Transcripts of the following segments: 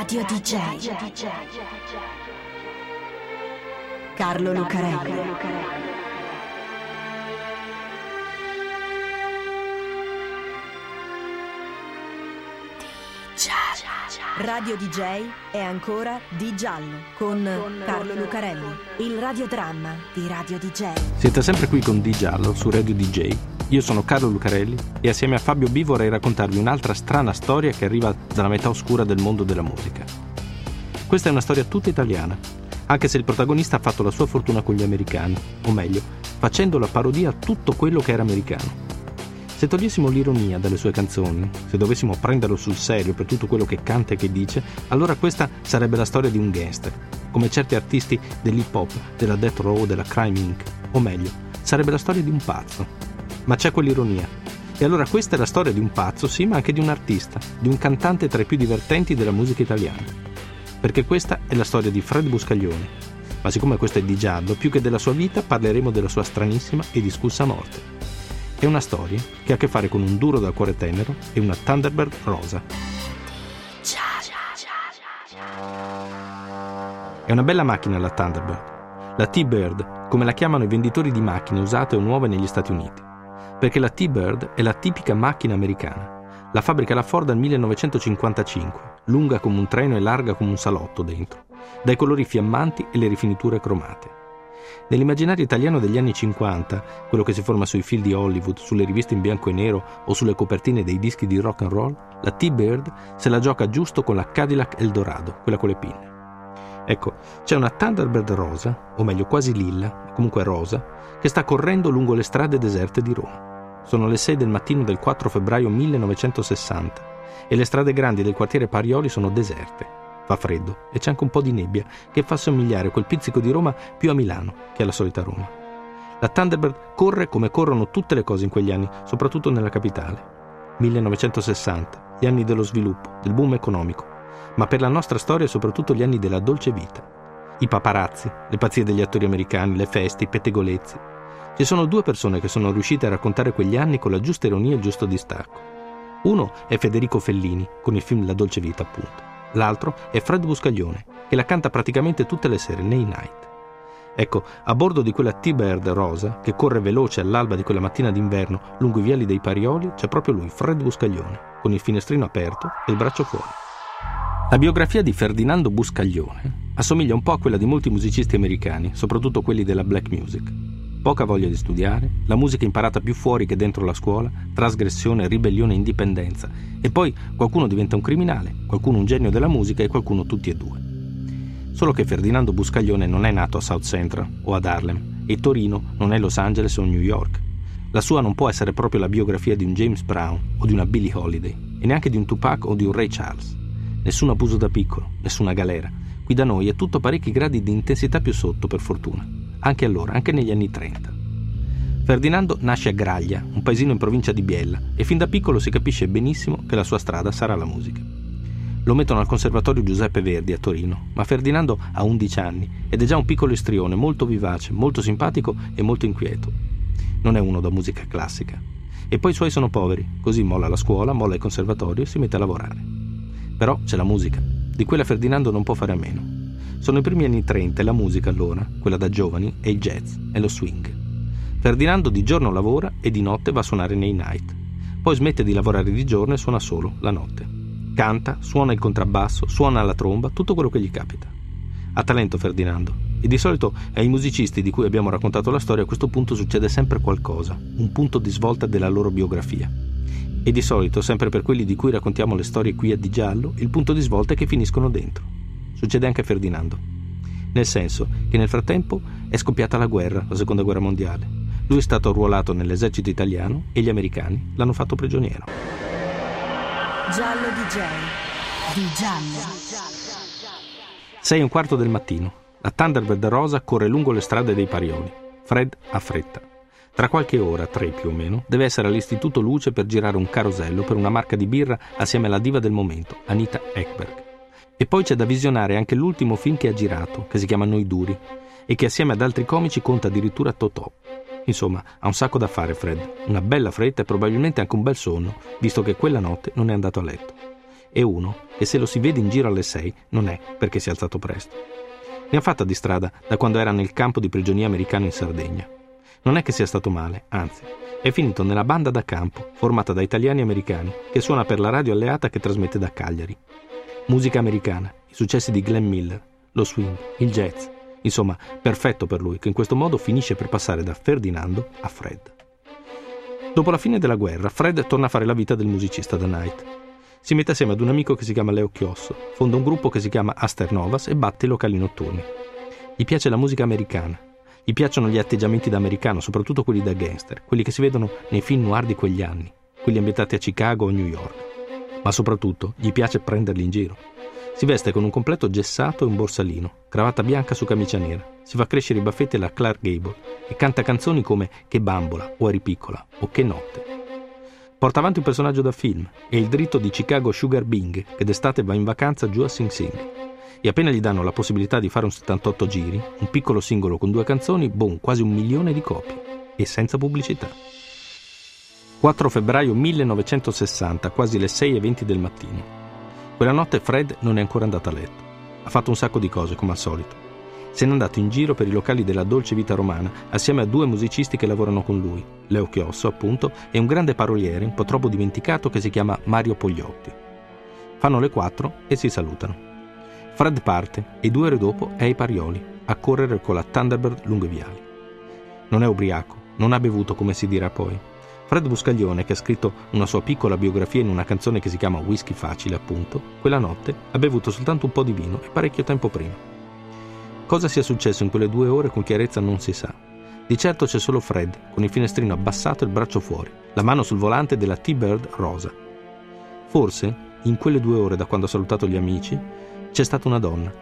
Radio DJ. Carlo Lucarelli. Radio DJ è ancora Di Giallo con Carlo Lucarelli, il radiodramma di Radio DJ. Siete sempre qui con Di Giallo su Radio DJ. Io sono Carlo Lucarelli e assieme a Fabio B vorrei raccontarvi un'altra strana storia che arriva dalla metà oscura del mondo della musica. Questa è una storia tutta italiana, anche se il protagonista ha fatto la sua fortuna con gli americani, o meglio, facendo la parodia a tutto quello che era americano. Se togliessimo l'ironia dalle sue canzoni, se dovessimo prenderlo sul serio per tutto quello che canta e che dice, allora questa sarebbe la storia di un gangster, come certi artisti dell'hip hop, della death row, della crime inc. O meglio, sarebbe la storia di un pazzo. Ma c'è quell'ironia. E allora questa è la storia di un pazzo, sì, ma anche di un artista, di un cantante tra i più divertenti della musica italiana. Perché questa è la storia di Fred Buscaglione. Ma siccome questo è di Giallo, più che della sua vita, parleremo della sua stranissima e discussa morte. È una storia che ha a che fare con un duro dal cuore tenero e una Thunderbird rosa. È una bella macchina la Thunderbird. La T-Bird, come la chiamano i venditori di macchine usate o nuove negli Stati Uniti. Perché la T-Bird è la tipica macchina americana. La fabbrica la Ford nel 1955, lunga come un treno e larga come un salotto dentro, dai colori fiammanti e le rifiniture cromate. Nell'immaginario italiano degli anni 50, quello che si forma sui film di Hollywood, sulle riviste in bianco e nero o sulle copertine dei dischi di rock and roll, la T-Bird se la gioca giusto con la Cadillac Eldorado, quella con le pinne. Ecco, c'è una Thunderbird rosa, o meglio quasi lilla, comunque rosa, che sta correndo lungo le strade deserte di Roma. Sono le 6 del mattino del 4 febbraio 1960 e le strade grandi del quartiere Parioli sono deserte. Fa freddo e c'è anche un po' di nebbia che fa somigliare quel pizzico di Roma più a Milano che alla solita Roma. La Thunderbird corre come corrono tutte le cose in quegli anni, soprattutto nella capitale. 1960, gli anni dello sviluppo, del boom economico, ma per la nostra storia soprattutto gli anni della dolce vita. I paparazzi, le pazzie degli attori americani, le feste, i pettegolezzi. Ci sono due persone che sono riuscite a raccontare quegli anni con la giusta ironia e il giusto distacco. Uno è Federico Fellini, con il film La dolce vita, appunto. L'altro è Fred Buscaglione, che la canta praticamente tutte le sere nei night. Ecco, a bordo di quella T-Bird rosa, che corre veloce all'alba di quella mattina d'inverno lungo i viali dei Parioli, c'è proprio lui, Fred Buscaglione, con il finestrino aperto e il braccio fuori. La biografia di Ferdinando Buscaglione assomiglia un po' a quella di molti musicisti americani, soprattutto quelli della black music. Poca voglia di studiare, la musica imparata più fuori che dentro la scuola, trasgressione, ribellione e indipendenza. E poi qualcuno diventa un criminale, qualcuno un genio della musica e qualcuno tutti e due. Solo che Ferdinando Buscaglione non è nato a South Central o ad Harlem e Torino non è Los Angeles o New York. La sua non può essere proprio la biografia di un James Brown o di una Billie Holiday e neanche di un Tupac o di un Ray Charles. Nessun abuso da piccolo, nessuna galera. Qui da noi è tutto parecchi gradi di intensità più sotto, per fortuna anche allora, anche negli anni 30. Ferdinando nasce a Graglia, un paesino in provincia di Biella, e fin da piccolo si capisce benissimo che la sua strada sarà la musica. Lo mettono al Conservatorio Giuseppe Verdi a Torino, ma Ferdinando ha 11 anni ed è già un piccolo istrione molto vivace, molto simpatico e molto inquieto. Non è uno da musica classica. E poi i suoi sono poveri, così molla la scuola, molla il conservatorio e si mette a lavorare. Però c'è la musica, di quella Ferdinando non può fare a meno. Sono i primi anni 30 e la musica allora, quella da giovani, è il jazz, è lo swing. Ferdinando di giorno lavora e di notte va a suonare nei night. Poi smette di lavorare di giorno e suona solo la notte. Canta, suona il contrabbasso, suona la tromba, tutto quello che gli capita. Ha talento Ferdinando e di solito ai musicisti di cui abbiamo raccontato la storia a questo punto succede sempre qualcosa, un punto di svolta della loro biografia. E di solito, sempre per quelli di cui raccontiamo le storie qui a Di Giallo, il punto di svolta è che finiscono dentro. Succede anche a Ferdinando. Nel senso che nel frattempo è scoppiata la guerra, la seconda guerra mondiale. Lui è stato arruolato nell'esercito italiano e gli americani l'hanno fatto prigioniero. Giallo DJ. Di giallo. Sei un quarto del mattino. La Thunderbird rosa corre lungo le strade dei Parioli. Fred ha fretta. Tra qualche ora, tre più o meno, deve essere all'Istituto Luce per girare un carosello per una marca di birra assieme alla diva del momento, Anita Ekberg. E poi c'è da visionare anche l'ultimo film che ha girato, che si chiama Noi Duri, e che assieme ad altri comici conta addirittura Totò. Insomma, ha un sacco da fare Fred, una bella fretta e probabilmente anche un bel sonno, visto che quella notte non è andato a letto. e uno che se lo si vede in giro alle 6 non è perché si è alzato presto. Ne ha fatta di strada da quando era nel campo di prigionia americano in Sardegna. Non è che sia stato male, anzi, è finito nella banda da campo, formata da italiani e americani, che suona per la radio alleata che trasmette da Cagliari. Musica americana, i successi di Glenn Miller, lo swing, il jazz. Insomma, perfetto per lui, che in questo modo finisce per passare da Ferdinando a Fred. Dopo la fine della guerra, Fred torna a fare la vita del musicista da Night. Si mette assieme ad un amico che si chiama Leo Chiosso, fonda un gruppo che si chiama Aster Novas e batte i locali notturni. Gli piace la musica americana. Gli piacciono gli atteggiamenti da americano, soprattutto quelli da gangster, quelli che si vedono nei film noir di quegli anni, quelli ambientati a Chicago o New York. Ma soprattutto gli piace prenderli in giro. Si veste con un completo gessato e un borsalino, cravatta bianca su camicia nera, si fa crescere i baffetti alla Clark Gable e canta canzoni come Che bambola o Eri piccola o Che notte. Porta avanti un personaggio da film e il dritto di Chicago Sugar Bing che d'estate va in vacanza giù a Sing Sing. E appena gli danno la possibilità di fare un 78 giri, un piccolo singolo con due canzoni, boom, quasi un milione di copie. E senza pubblicità. 4 febbraio 1960, quasi le 6.20 del mattino. Quella notte Fred non è ancora andato a letto. Ha fatto un sacco di cose, come al solito. Se n'è andato in giro per i locali della dolce vita romana assieme a due musicisti che lavorano con lui, Leo Chiosso, appunto, e un grande paroliere un po' troppo dimenticato che si chiama Mario Pogliotti. Fanno le quattro e si salutano. Fred parte e due ore dopo è ai Parioli, a correre con la Thunderbird lungo i viali. Non è ubriaco, non ha bevuto come si dirà poi, Fred Buscaglione, che ha scritto una sua piccola biografia in una canzone che si chiama Whisky Facile, appunto, quella notte ha bevuto soltanto un po' di vino e parecchio tempo prima. Cosa sia successo in quelle due ore con chiarezza non si sa. Di certo c'è solo Fred, con il finestrino abbassato e il braccio fuori, la mano sul volante della T-Bird rosa. Forse, in quelle due ore da quando ha salutato gli amici, c'è stata una donna,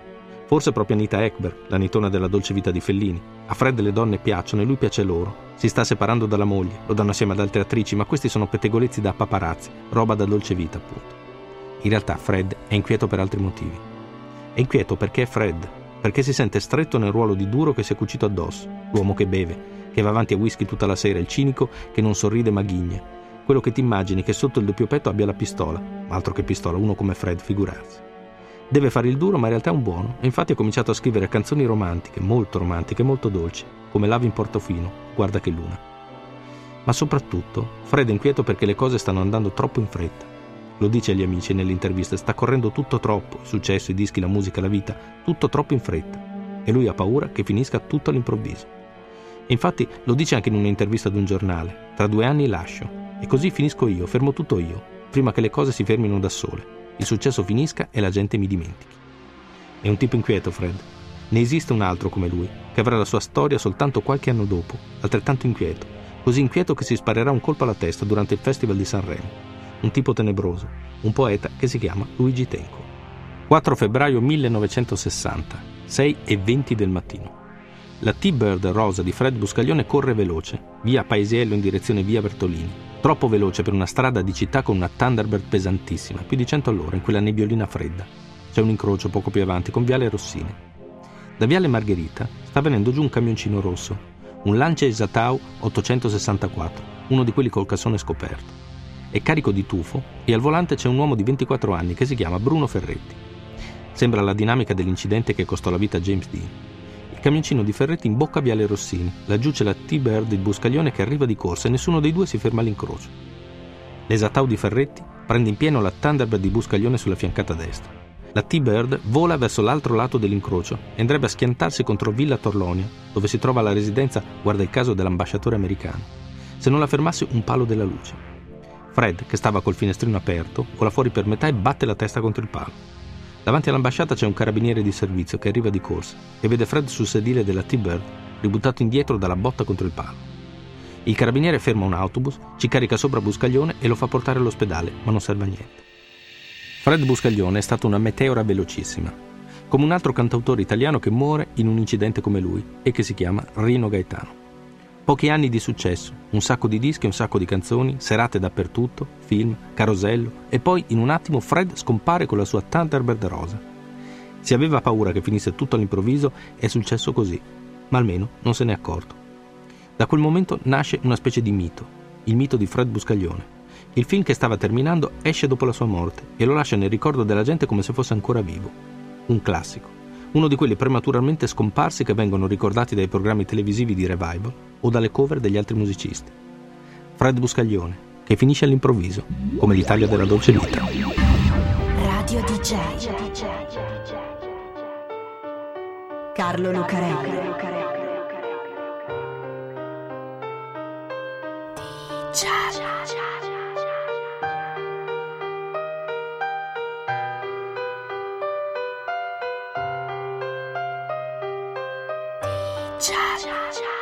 Forse proprio Anita Ekberg, la nitona della dolce vita di Fellini. A Fred le donne piacciono e lui piace loro. Si sta separando dalla moglie, lo danno assieme ad altre attrici, ma questi sono pettegolezzi da paparazzi, roba da dolce vita, appunto. In realtà Fred è inquieto per altri motivi. È inquieto perché è Fred, perché si sente stretto nel ruolo di duro che si è cucito addosso, l'uomo che beve, che va avanti a whisky tutta la sera, il cinico che non sorride ma ghigna, quello che ti immagini che sotto il doppio petto abbia la pistola, altro che pistola, uno come Fred, figurarsi. Deve fare il duro, ma in realtà è un buono, e infatti ha cominciato a scrivere canzoni romantiche, molto romantiche, molto dolci, come Lava in Portofino, Guarda che luna. Ma soprattutto, Fred è inquieto perché le cose stanno andando troppo in fretta. Lo dice agli amici nelle interviste, sta correndo tutto troppo, il successo, i dischi, la musica, la vita, tutto troppo in fretta. E lui ha paura che finisca tutto all'improvviso. E infatti lo dice anche in un'intervista ad un giornale, tra due anni lascio, e così finisco io, fermo tutto io, prima che le cose si fermino da sole il successo finisca e la gente mi dimentichi. È un tipo inquieto, Fred. Ne esiste un altro come lui, che avrà la sua storia soltanto qualche anno dopo, altrettanto inquieto, così inquieto che si sparerà un colpo alla testa durante il Festival di Sanremo. Un tipo tenebroso, un poeta che si chiama Luigi Tenco. 4 febbraio 1960, 6 e 20 del mattino. La T-Bird rosa di Fred Buscaglione corre veloce, via Paesiello in direzione via Bertolini, Troppo veloce per una strada di città con una Thunderbird pesantissima, più di 100 all'ora in quella nebbiolina fredda. C'è un incrocio poco più avanti con Viale Rossini. Da Viale Margherita sta venendo giù un camioncino rosso, un Lancia Esatau 864, uno di quelli col cassone scoperto. È carico di tufo e al volante c'è un uomo di 24 anni che si chiama Bruno Ferretti. Sembra la dinamica dell'incidente che costò la vita a James Dean. Il camioncino di Ferretti imbocca Viale Rossini. Laggiù c'è la T-Bird, il buscaglione che arriva di corsa e nessuno dei due si ferma all'incrocio. L'esatau di Ferretti prende in pieno la Thunderbird di buscaglione sulla fiancata destra. La T-Bird vola verso l'altro lato dell'incrocio e andrebbe a schiantarsi contro Villa Torlonia, dove si trova la residenza, guarda il caso, dell'ambasciatore americano, se non la fermasse un palo della luce. Fred, che stava col finestrino aperto, vola fuori per metà e batte la testa contro il palo. Davanti all'ambasciata c'è un carabiniere di servizio che arriva di corsa e vede Fred sul sedile della T-Bird ributtato indietro dalla botta contro il palo. Il carabiniere ferma un autobus, ci carica sopra Buscaglione e lo fa portare all'ospedale, ma non serve a niente. Fred Buscaglione è stato una meteora velocissima, come un altro cantautore italiano che muore in un incidente come lui e che si chiama Rino Gaetano. Pochi anni di successo, un sacco di dischi, un sacco di canzoni, serate dappertutto, film, carosello e poi in un attimo Fred scompare con la sua Thunderbird rosa. Si aveva paura che finisse tutto all'improvviso, è successo così, ma almeno non se n'è accorto. Da quel momento nasce una specie di mito, il mito di Fred Buscaglione, Il film che stava terminando esce dopo la sua morte e lo lascia nel ricordo della gente come se fosse ancora vivo. Un classico. Uno di quelli prematuramente scomparsi che vengono ricordati dai programmi televisivi di revival o dalle cover degli altri musicisti. Fred Buscaglione, che finisce all'improvviso, come l'Italia della dolce vita. Radio DJ. Carlo Lucarelli. DJ. Cha cha cha.